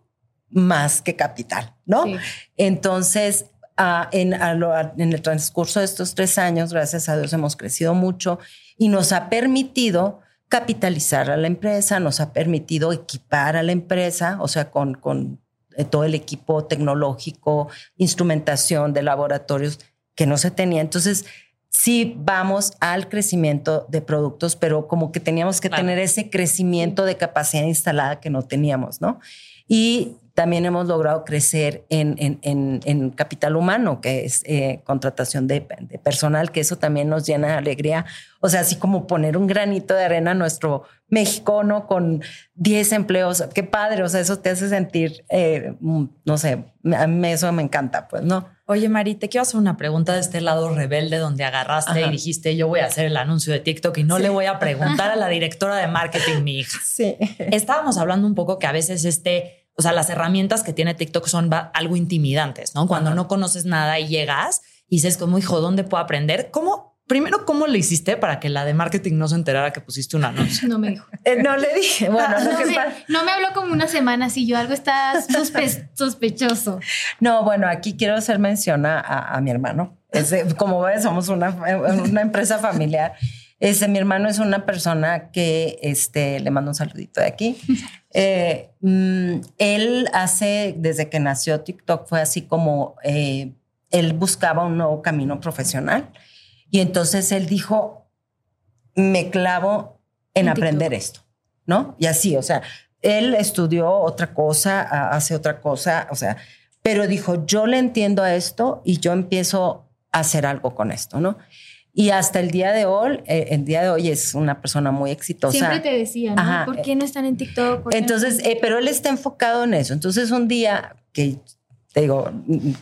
Speaker 3: más que capital, ¿no?
Speaker 4: Sí.
Speaker 3: Entonces, ah, en, a lo- a- en el transcurso de estos tres años, gracias a Dios, hemos crecido mucho y nos ha permitido capitalizar a la empresa, nos ha permitido equipar a la empresa, o sea, con, con eh, todo el equipo tecnológico, instrumentación de laboratorios que no se tenía. Entonces, sí vamos al crecimiento de productos, pero como que teníamos que
Speaker 1: Claro.
Speaker 3: tener ese crecimiento de capacidad instalada que no teníamos, ¿no? Y también hemos logrado crecer en, en- en- en capital humano, que es eh, contratación de, de personal, que eso también nos llena de alegría. O sea, así como poner un granito de arena a nuestro México, ¿no? Con 10 empleos. Qué padre, o sea, eso te hace sentir, eh, mm, no sé, a mí eso me encanta, pues, ¿no?
Speaker 1: Oye, Mari, te quiero hacer una pregunta de este lado rebelde donde agarraste
Speaker 3: Ajá.
Speaker 1: y dijiste, yo voy a hacer el anuncio de TikTok y no le voy a preguntar a la directora de marketing, mi hija.
Speaker 3: Sí.
Speaker 1: Estábamos hablando un poco que a veces este, o sea, las herramientas que tiene TikTok son algo intimidantes, ¿no? Cuando
Speaker 3: Ajá.
Speaker 1: no conoces nada y llegas y dices como, hijo, ¿dónde puedo aprender? ¿Cómo? Primero, ¿cómo le hiciste para que la de marketing no se enterara que pusiste un anuncio?
Speaker 4: No me dijo.
Speaker 3: Eh, no le dije, bueno,
Speaker 4: no,
Speaker 3: que
Speaker 4: me, no me habló como una semana así, yo algo está sospe- sospechoso.
Speaker 3: No, bueno, aquí quiero hacer mención a, a- a mi hermano. Como ves, somos una, una empresa familiar. Ese, mi hermano es una persona que este, le mando un saludito de aquí. Eh, mm, él hace, desde que nació TikTok, fue así como eh, él buscaba un nuevo camino profesional. Y entonces él dijo, me clavo en
Speaker 4: En
Speaker 3: aprender esto, ¿no? Y así, o sea, él estudió otra cosa, hace otra cosa, o sea, pero dijo, yo le entiendo a esto y yo empiezo a hacer algo con esto, ¿no? Y hasta el día de hoy, eh, el día de hoy es una persona muy exitosa.
Speaker 4: Siempre te decía, ¿no?
Speaker 3: Ajá.
Speaker 4: ¿Por qué no están en TikTok? ¿Por qué no
Speaker 3: Entonces,
Speaker 4: están-
Speaker 3: eh, pero él está enfocado en eso. Entonces, un día que te digo,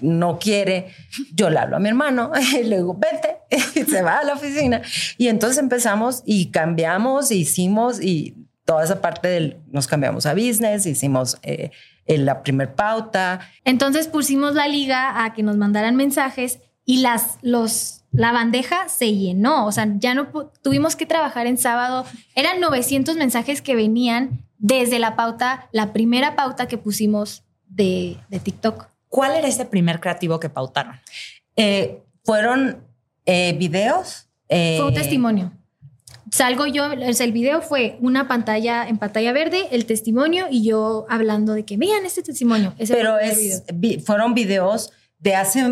Speaker 3: no quiere, yo le hablo a mi hermano y le digo, vete, y se va a la oficina. Y entonces empezamos y cambiamos, hicimos y toda esa parte del, nos cambiamos a business, hicimos eh, la primer pauta.
Speaker 4: Entonces pusimos la liga a que nos mandaran mensajes y las, los, la bandeja se llenó. O sea, ya no tuvimos que trabajar en sábado. Eran 900 mensajes que venían desde la pauta, la primera pauta que pusimos de, de TikTok.
Speaker 1: ¿Cuál era ese primer creativo que pautaron?
Speaker 3: Eh, fueron eh, videos.
Speaker 4: Fue un testimonio salgo yo, el video fue una pantalla en pantalla verde, el testimonio y yo hablando de que vean este testimonio.
Speaker 3: Pero es, fueron videos de hace,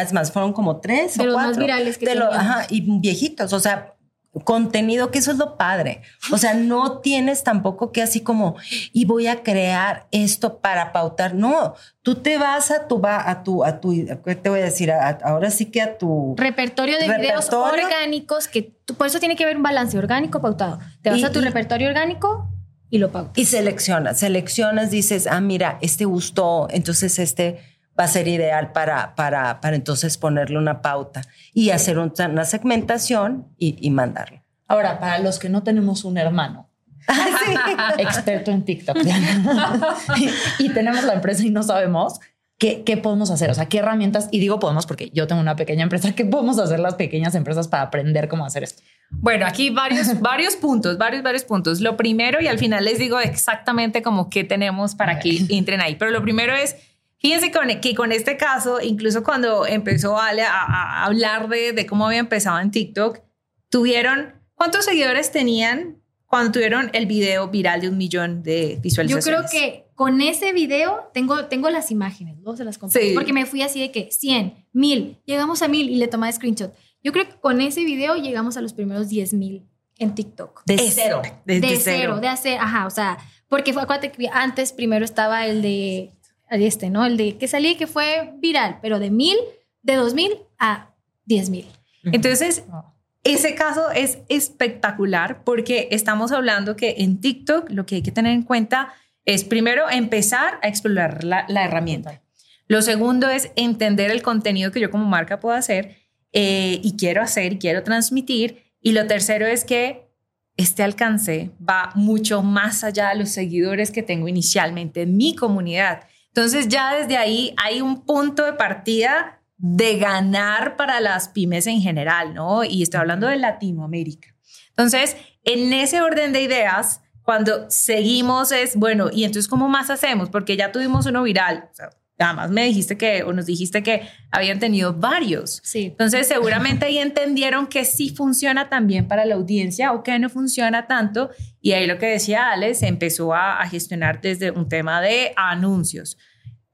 Speaker 3: es más, fueron como tres
Speaker 4: de
Speaker 3: o
Speaker 4: los
Speaker 3: cuatro.
Speaker 4: más virales que
Speaker 3: de ajá, y viejitos, o sea, contenido, que eso es lo padre. O sea, no tienes tampoco que así como, y voy a crear esto para pautar. No, tú te vas a tu, a tu, a tu, ¿qué te voy a decir? ahora sí que a tu
Speaker 4: repertorio de videos orgánicos, que por eso tiene que haber un balance orgánico pautado. Te vas a tu repertorio orgánico y lo pautas.
Speaker 3: Y seleccionas, seleccionas, dices, ah, mira, este gustó, entonces este va a ser ideal para, para, para entonces ponerle una pauta y hacer una segmentación y, y mandarlo.
Speaker 1: Ahora, para los que no tenemos un hermano, experto en TikTok, y, tenemos la empresa y no sabemos, ¿Qué, ¿qué, podemos hacer? O sea, ¿qué herramientas? Y digo podemos porque yo tengo una pequeña empresa. ¿Qué podemos hacer las pequeñas empresas para aprender cómo hacer esto?
Speaker 2: Bueno, aquí varios, varios puntos, varios, varios puntos. Lo primero, y al final les digo exactamente como qué tenemos para que entren ahí. Pero lo primero es Fíjense que con este caso, incluso cuando empezó Ale a, hablar de, de, cómo había empezado en TikTok, tuvieron, ¿cuántos seguidores tenían cuando tuvieron el video viral de un millón de visualizaciones?
Speaker 4: Yo creo que con ese video tengo, tengo las imágenes, ¿no? Se las compré. Porque me fui así de que 100, 1000, llegamos a 1000 y le tomé screenshot. Yo creo que con ese video llegamos a los primeros 10 mil en TikTok.
Speaker 1: De cero.
Speaker 4: De, cero. de hacer, ajá, o sea, porque fue, acuérdate que antes primero estaba el de este, ¿no? El de que salí que fue viral, pero de mil, de dos mil a diez mil.
Speaker 2: Entonces, ese caso es espectacular porque estamos hablando que en TikTok lo que hay que tener en cuenta es primero empezar a explorar la, herramienta. Lo segundo es entender el contenido que yo como marca puedo hacer eh, y quiero hacer y quiero transmitir. Y lo tercero es que este alcance va mucho más allá de los seguidores que tengo inicialmente en mi comunidad. Entonces ya desde ahí hay un punto de partida de ganar para las pymes en general, ¿no? Y estoy hablando de Latinoamérica. Entonces, en ese orden de ideas, cuando seguimos es, bueno, ¿y entonces cómo más hacemos? Porque ya tuvimos uno viral. O sea, además me dijiste que, o nos dijiste que habían tenido varios.
Speaker 4: Sí.
Speaker 2: Entonces, seguramente ahí entendieron que sí funciona también para la audiencia o que no funciona tanto. Y ahí lo que decía Alex, empezó a, a gestionar desde un tema de anuncios.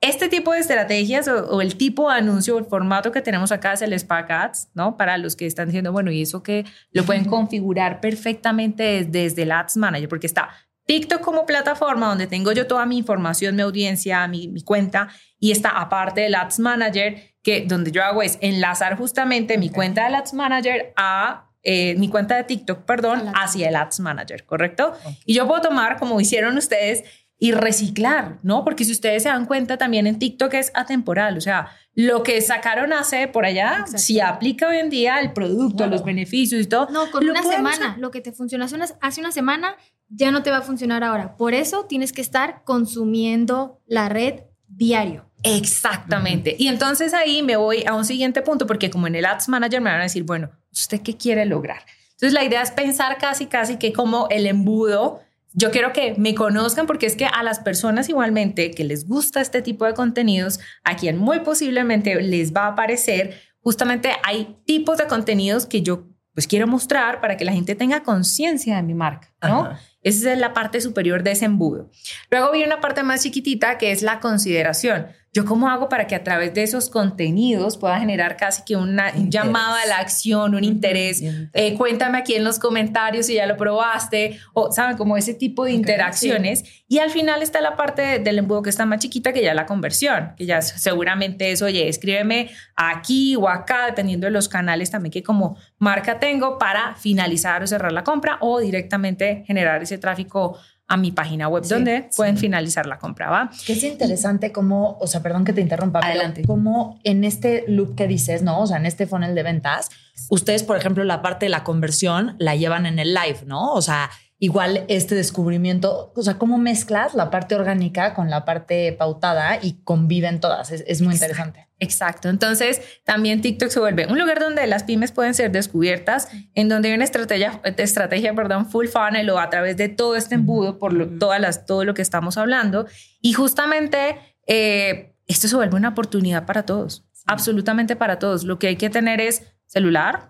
Speaker 2: Este tipo de estrategias o, el tipo de anuncio o el formato que tenemos acá es el SPAC Ads, ¿no? Para los que están diciendo, bueno, y eso que lo pueden configurar perfectamente desde, el Ads Manager, porque está TikTok como plataforma donde tengo yo toda mi información, mi audiencia, mi, mi cuenta, y está aparte del Ads Manager, que donde yo hago es enlazar justamente mi cuenta del Ads Manager a eh, mi cuenta de TikTok, perdón, hacia el Ads Manager, ¿correcto? Y yo puedo tomar, como hicieron ustedes, y reciclar, ¿no? Porque si ustedes se dan cuenta, también en TikTok es atemporal, o sea, lo que sacaron hace por allá, si aplica hoy en día el producto, los beneficios y todo.
Speaker 4: No, con una semana, lo que te funciona hace una semana ya no te va a funcionar ahora. Por eso tienes que estar consumiendo la red diario.
Speaker 2: Exactamente. Y entonces ahí me voy a un siguiente punto, porque como en el Ads Manager me van a decir, bueno, ¿usted qué quiere lograr? Entonces la idea es pensar casi, casi que como el embudo yo quiero que me conozcan porque es que a las personas igualmente que les gusta este tipo de contenidos, a quien muy posiblemente les va a aparecer, justamente hay tipos de contenidos que yo pues quiero mostrar para que la gente tenga conciencia de mi marca, ¿no? Esa es la parte superior de ese embudo. Luego viene una parte más chiquitita que es la consideración. ¿Yo cómo hago para que a través de esos contenidos pueda generar casi que una llamada a la acción, un interés? Eh, cuéntame aquí en los comentarios si ya lo probaste o, ¿saben? Como ese tipo de interacciones. Y al final está la parte del embudo que está más chiquita que ya la conversión, que ya seguramente es, oye, escríbeme aquí o acá, dependiendo de los canales también que como marca tengo para finalizar o cerrar la compra o directamente puede generar ese tráfico a mi página web donde pueden finalizar la compra, ¿va?
Speaker 1: Que es interesante cómo, o sea, perdón que te interrumpa, Adelante. como en este loop que dices, ¿no? O sea, en este funnel de ventas, ustedes, por ejemplo, la parte de la conversión la llevan en el live, ¿no? O sea, igual este descubrimiento, o sea, cómo mezclas la parte orgánica con la parte pautada y conviven todas. Es, muy interesante.
Speaker 2: Exacto. Entonces, también TikTok se vuelve un lugar donde las pymes pueden ser descubiertas, en donde hay una estrategia, estrategia perdón, full funnel o a través de todo este embudo, por lo, todas las, todo lo que estamos hablando. Y justamente eh, esto se vuelve una oportunidad para todos, absolutamente para todos. Lo que hay que tener es celular,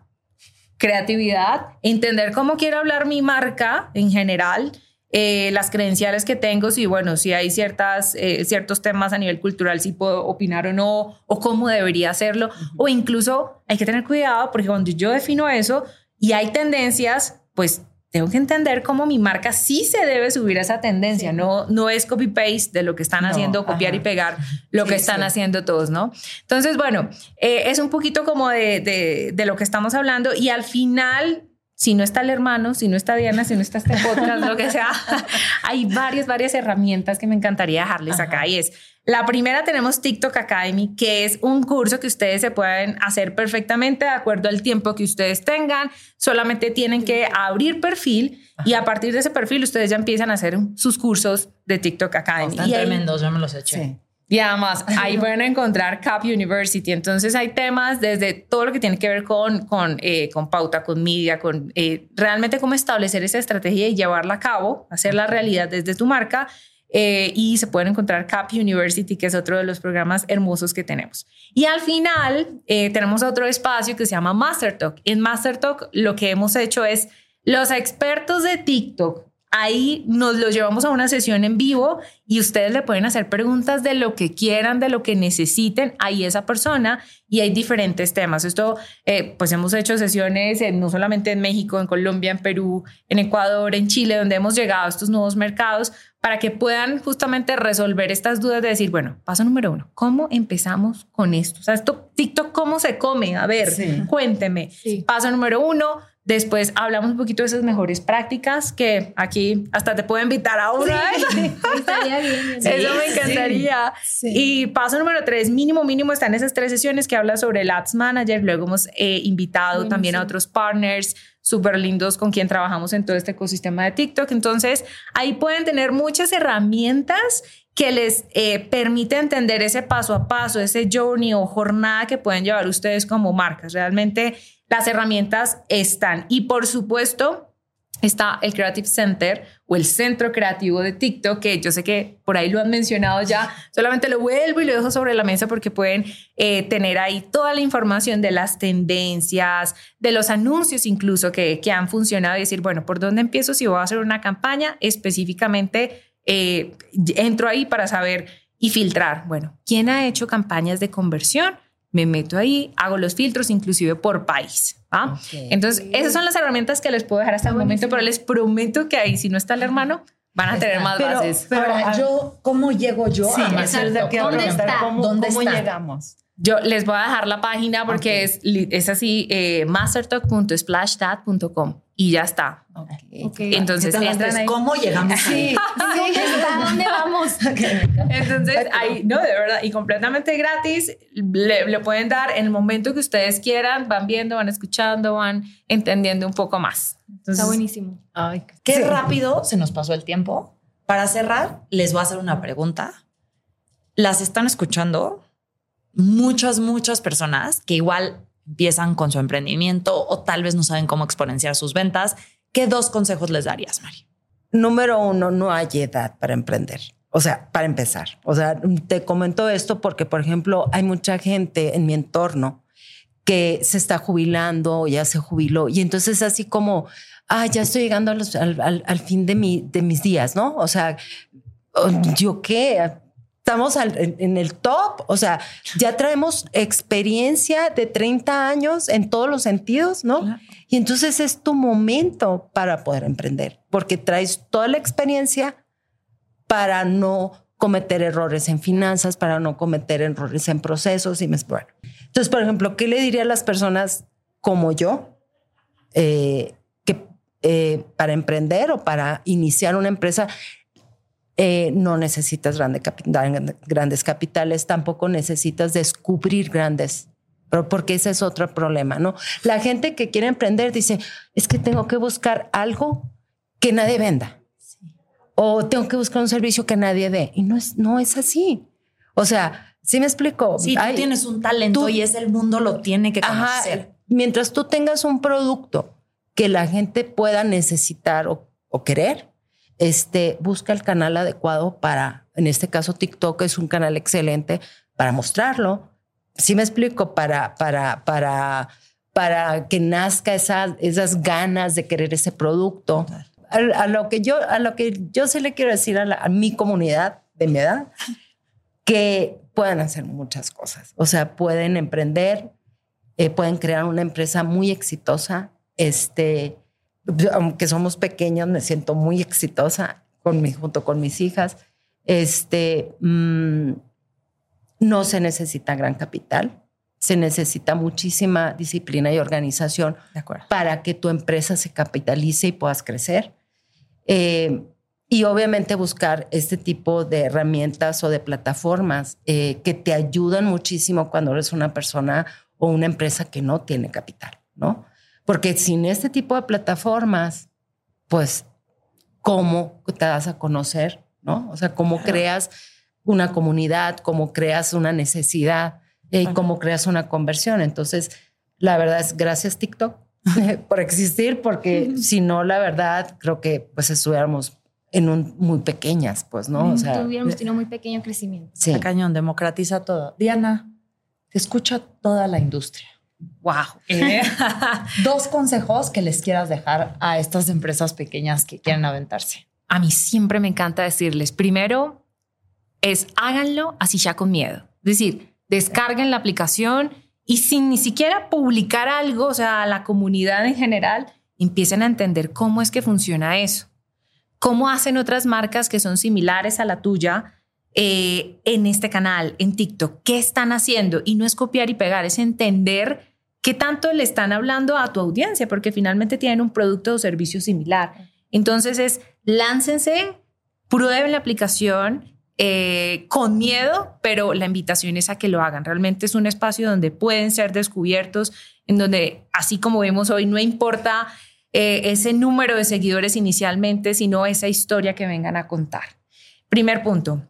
Speaker 2: creatividad, entender cómo quiero hablar mi marca en general, eh, las credenciales que tengo, si bueno, si hay ciertas, eh, ciertos temas a nivel cultural, si puedo opinar o no, o cómo debería hacerlo, o incluso hay que tener cuidado porque cuando yo defino eso y hay tendencias, pues tengo que entender cómo mi marca sí se debe subir a esa tendencia, no, no es copy-paste de lo que están haciendo, copiar y pegar lo que están haciendo todos, ¿no? Entonces, bueno, eh, es un poquito como de, de, de, lo que estamos hablando y al final si no está el hermano, si no está Diana, si no está este podcast, lo que sea, hay varias, varias herramientas que me encantaría dejarles acá. Y es, la primera tenemos TikTok Academy, que es un curso que ustedes se pueden hacer perfectamente de acuerdo al tiempo que ustedes tengan. Solamente tienen que abrir perfil y a partir de ese perfil ustedes ya empiezan a hacer sus cursos de TikTok Academy.
Speaker 1: Están tremendos, yo me los eché. Sí.
Speaker 2: Y además ahí pueden encontrar Cap University. Entonces hay temas desde todo lo que tiene que ver con, con, eh, con pauta, con media, con eh, realmente cómo establecer esa estrategia y llevarla a cabo, hacerla realidad desde tu marca. Eh, y se pueden encontrar Cap University, que es otro de los programas hermosos que tenemos. Y al final tenemos otro espacio que se llama Master Talk. En Master Talk lo que hemos hecho es los expertos de TikTok Ahí nos lo llevamos a una sesión en vivo y ustedes le pueden hacer preguntas de lo que quieran, de lo que necesiten a esa persona y hay diferentes temas. Esto, eh, pues hemos hecho sesiones no solamente en México, en Colombia, en Perú, en Ecuador, en Chile, donde hemos llegado a estos nuevos mercados para que puedan justamente resolver estas dudas de decir, bueno, paso número uno, ¿cómo empezamos con esto? O sea, esto, TikTok, ¿cómo se come? A ver, cuénteme. Paso número uno, Después hablamos un poquito de esas mejores prácticas que aquí hasta te puedo invitar a una. Sí. Eso me encantaría. Y paso número tres, mínimo, mínimo, están esas tres sesiones que habla sobre el Ads Manager. Luego hemos eh, invitado también a otros partners súper lindos con quien trabajamos en todo este ecosistema de TikTok. Entonces, ahí pueden tener muchas herramientas que les eh, permite entender ese paso a paso, ese journey o jornada que pueden llevar ustedes como marcas. Realmente las herramientas están. Y por supuesto, está el Creative Center o el centro creativo de TikTok, que yo sé que por ahí lo han mencionado ya, solamente lo vuelvo y lo dejo sobre la mesa porque pueden eh, tener ahí toda la información de las tendencias, de los anuncios incluso que, que han funcionado y decir, bueno, ¿por dónde empiezo si voy a hacer una campaña? Específicamente eh, entro ahí para saber y filtrar, bueno, ¿quién ha hecho campañas de conversión? Me meto ahí, hago los filtros inclusive por país. Entonces, esas son las herramientas que les puedo dejar hasta el momento, pero les prometo que ahí, si no está el hermano, van a tener más bases.
Speaker 1: Pero Ahora, yo, ¿cómo llego yo
Speaker 4: sí, a ¿Dónde está?
Speaker 1: ¿Cómo, ¿Dónde cómo llegamos?
Speaker 2: Yo les voy a dejar la página porque es, es así, eh, mastertalk.splashdad.com y ya está. Okay. Entonces,
Speaker 1: entran ¿cómo llegamos ahí?
Speaker 4: ¿Dónde está? ¿Dónde vamos?
Speaker 2: Entonces, ahí, no, de verdad, y completamente gratis, le, pueden dar en el momento que ustedes quieran, van viendo, van escuchando, van entendiendo un poco más.
Speaker 4: está buenísimo.
Speaker 1: Ay, qué rápido se nos pasó el tiempo. Para cerrar, les voy a hacer una pregunta. ¿Las están escuchando? muchas, muchas personas que igual empiezan con su emprendimiento o tal vez no saben cómo exponenciar sus ventas. ¿Qué dos consejos les darías, Mari?
Speaker 3: Número uno, no hay edad para emprender. O sea, para empezar. O sea, te comento esto porque, por ejemplo, hay mucha gente en mi entorno que se está jubilando o ya se jubiló y entonces así como, ah, ya estoy llegando al, al, fin de, mi, de mis días, ¿no? O sea, ¿yo qué? Estamos en, el top, o sea, ya traemos experiencia de 30 años en todos los sentidos, ¿no? Y entonces es tu momento para poder emprender, porque traes toda la experiencia para no cometer errores en finanzas, para no cometer errores en procesos y bueno. Entonces, por ejemplo, ¿qué le diría a las personas como yo? Eh, que eh, para emprender o para iniciar una empresa, eh, no necesitas grandes capitales, tampoco necesitas descubrir grandes, porque ese es otro problema, ¿no? La gente que quiere emprender dice, es que tengo que buscar algo que nadie venda. O tengo que buscar un servicio que nadie dé. Y no es, no es así. O sea, ¿sí me explico?
Speaker 1: Si tú tienes un talento y es el mundo lo tiene que conocer.
Speaker 3: mientras tú tengas un producto que la gente pueda necesitar o querer, este, busca el canal adecuado para, en este caso TikTok es un canal excelente para mostrarlo. Si me explico, para, para, para, para que nazca esa, esas ganas de querer ese producto. A, lo que yo, a lo que yo sí le quiero decir a, mi comunidad de mi edad, que pueden hacer muchas cosas. O sea, pueden emprender, eh, pueden crear una empresa muy exitosa, este, aunque somos pequeños, me siento muy exitosa con mi, junto con mis hijas. Este, mm, no se necesita gran capital, se necesita muchísima disciplina y organización para que tu empresa se capitalice y puedas crecer. Eh, y obviamente buscar este tipo de herramientas o de plataformas eh, que te ayudan muchísimo cuando eres una persona o una empresa que no tiene capital, ¿no? Porque sin este tipo de plataformas, pues, ¿cómo te das a conocer? ¿No? O sea, ¿cómo creas una comunidad? ¿Cómo creas una necesidad? y ¿Cómo creas una conversión? Entonces, la verdad es gracias TikTok por existir, porque si no, la verdad, creo que pues estuviéramos en un muy pequeñas, pues, ¿no?
Speaker 4: O sea, tuviéramos tenido muy pequeño crecimiento.
Speaker 1: Sí. cañón, democratiza todo. Diana, te escucha toda la industria.
Speaker 2: Wow.
Speaker 1: Eh, dos consejos que les quieras dejar a estas empresas pequeñas que quieren aventarse.
Speaker 2: A mí siempre me encanta decirles, primero es háganlo así ya con miedo. Es decir, descarguen la aplicación y sin ni siquiera publicar algo, o sea, a la comunidad en general, empiecen a entender cómo es que funciona eso. Cómo hacen otras marcas que son similares a la tuya eh, en este canal, en TikTok, qué están haciendo. Y no es copiar y pegar, es entender ¿Qué tanto le están hablando a tu audiencia? Porque finalmente tienen un producto o servicio similar. Entonces es, láncense, prueben la aplicación eh, con miedo, pero la invitación es a que lo hagan. Realmente es un espacio donde pueden ser descubiertos, en donde, así como vemos hoy, no importa eh, ese número de seguidores inicialmente, sino esa historia que vengan a contar. Primer punto.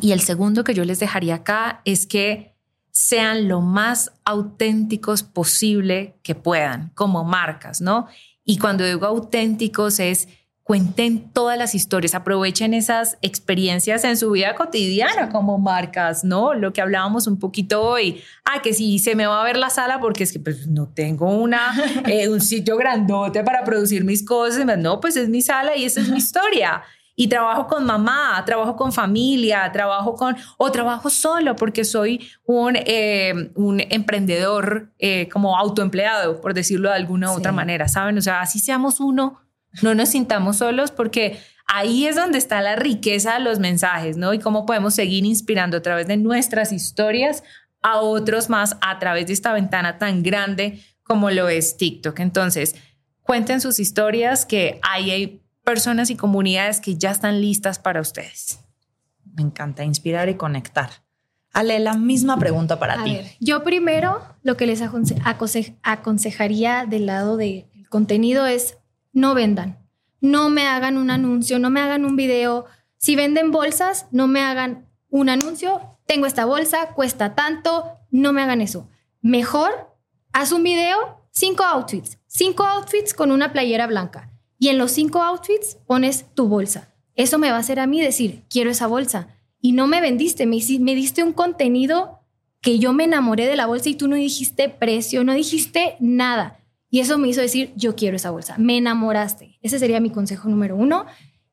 Speaker 2: Y el segundo que yo les dejaría acá es que sean lo más auténticos posible que puedan como marcas, ¿no? Y cuando digo auténticos es cuenten todas las historias, aprovechen esas experiencias en su vida cotidiana como marcas, ¿no? Lo que hablábamos un poquito hoy, ah, que si se me va a ver la sala porque es que pues, no tengo una, eh, un sitio grandote para producir mis cosas, no, pues es mi sala y esa es mi historia y trabajo con mamá, trabajo con familia, trabajo con, o trabajo solo porque soy un, eh, un emprendedor eh, como autoempleado, por decirlo de alguna u otra manera, ¿saben? O sea, así seamos uno, no nos sintamos solos porque ahí es donde está la riqueza de los mensajes, ¿no? Y cómo podemos seguir inspirando a través de nuestras historias a otros más a través de esta ventana tan grande como lo es TikTok. Entonces, cuenten sus historias que ahí hay personas y comunidades que ya están listas para ustedes.
Speaker 1: Me encanta inspirar y conectar. Ale, la misma pregunta para ti.
Speaker 4: yo primero lo que les aconsejaría del lado del contenido es no vendan, no me hagan un anuncio, no me hagan un video. Si venden bolsas, no me hagan un anuncio, tengo esta bolsa, cuesta tanto, no me hagan eso. Mejor, haz un video, cinco outfits, cinco outfits con una playera blanca y en los cinco outfits pones tu bolsa. Eso me va a hacer a mí decir, quiero esa bolsa. Y no me vendiste, me, me diste un contenido que yo me enamoré de la bolsa y tú no dijiste precio, no dijiste nada. Y eso me hizo decir, yo quiero esa bolsa. Me enamoraste. Ese sería mi consejo número uno.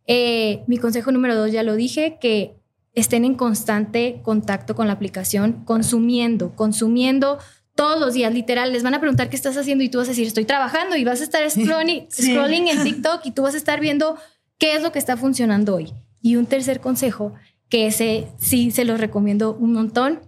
Speaker 4: Eh, mi consejo número dos, ya lo dije, que estén en constante contacto con la aplicación, consumiendo, consumiendo todos los días, literal, les van a preguntar qué estás haciendo y tú vas a decir, estoy trabajando y vas a estar scrolling, scrolling en TikTok y tú vas a estar viendo qué es lo que está funcionando hoy. Y un tercer consejo, que ese sí se los recomiendo un montón,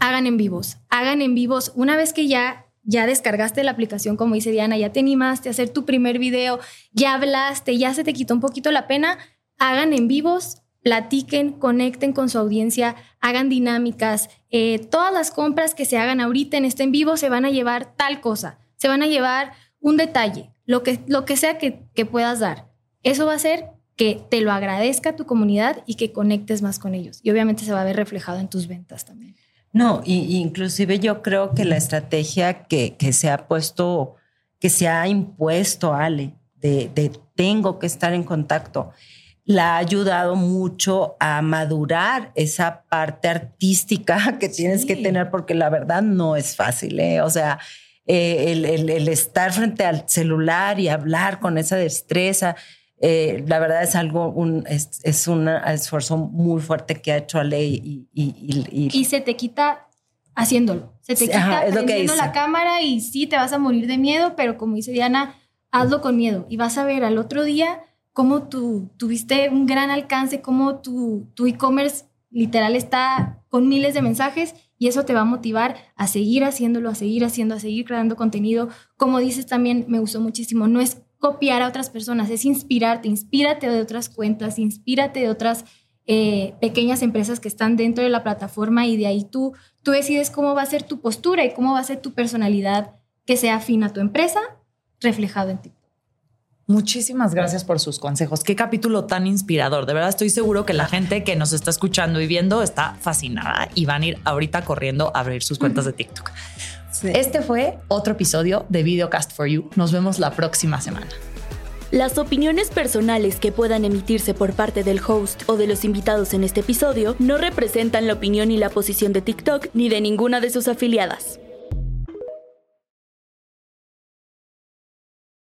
Speaker 4: hagan en vivos, hagan en vivos una vez que ya ya descargaste la aplicación, como dice Diana, ya te animaste a hacer tu primer video, ya hablaste, ya se te quitó un poquito la pena, hagan en vivos, platiquen, conecten con su audiencia, hagan dinámicas. Eh, todas las compras que se hagan ahorita en este en vivo se van a llevar tal cosa, se van a llevar un detalle, lo que, lo que sea que, que puedas dar. Eso va a hacer que te lo agradezca tu comunidad y que conectes más con ellos. Y obviamente se va a ver reflejado en tus ventas también.
Speaker 3: No, y, inclusive yo creo que la estrategia que, que, se ha puesto, que se ha impuesto, Ale, de, de tengo que estar en contacto, la ha ayudado mucho a madurar esa parte artística que tienes que tener, porque la verdad no es fácil, ¿eh? O sea, eh, el, el, el, estar frente al celular y hablar con esa destreza, eh, la verdad es algo, un, es, es, un esfuerzo muy fuerte que ha hecho Ale y, y,
Speaker 4: y, y se te quita haciéndolo. Se te quita prendiendo la cámara y sí, te vas a morir de miedo, pero como dice Diana, hazlo con miedo y vas a ver al otro día cómo tú tuviste un gran alcance, cómo tu e-commerce literal está con miles de mensajes y eso te va a motivar a seguir haciéndolo, a seguir haciendo, a seguir creando contenido. Como dices también, me gustó muchísimo, no es copiar a otras personas, es inspirarte, inspírate de otras cuentas, inspírate de otras eh, pequeñas empresas que están dentro de la plataforma y de ahí tú, tú decides cómo va a ser tu postura y cómo va a ser tu personalidad que sea afín a tu empresa reflejado en ti.
Speaker 1: Muchísimas gracias por sus consejos. Qué capítulo tan inspirador. De verdad estoy seguro que la gente que nos está escuchando y viendo está fascinada y van a ir ahorita corriendo a abrir sus cuentas de TikTok. Este fue otro episodio de Videocast for You. Nos vemos la próxima semana.
Speaker 5: Las opiniones personales que puedan emitirse por parte del host o de los invitados en este episodio no representan la opinión y la posición de TikTok ni de ninguna de sus afiliadas.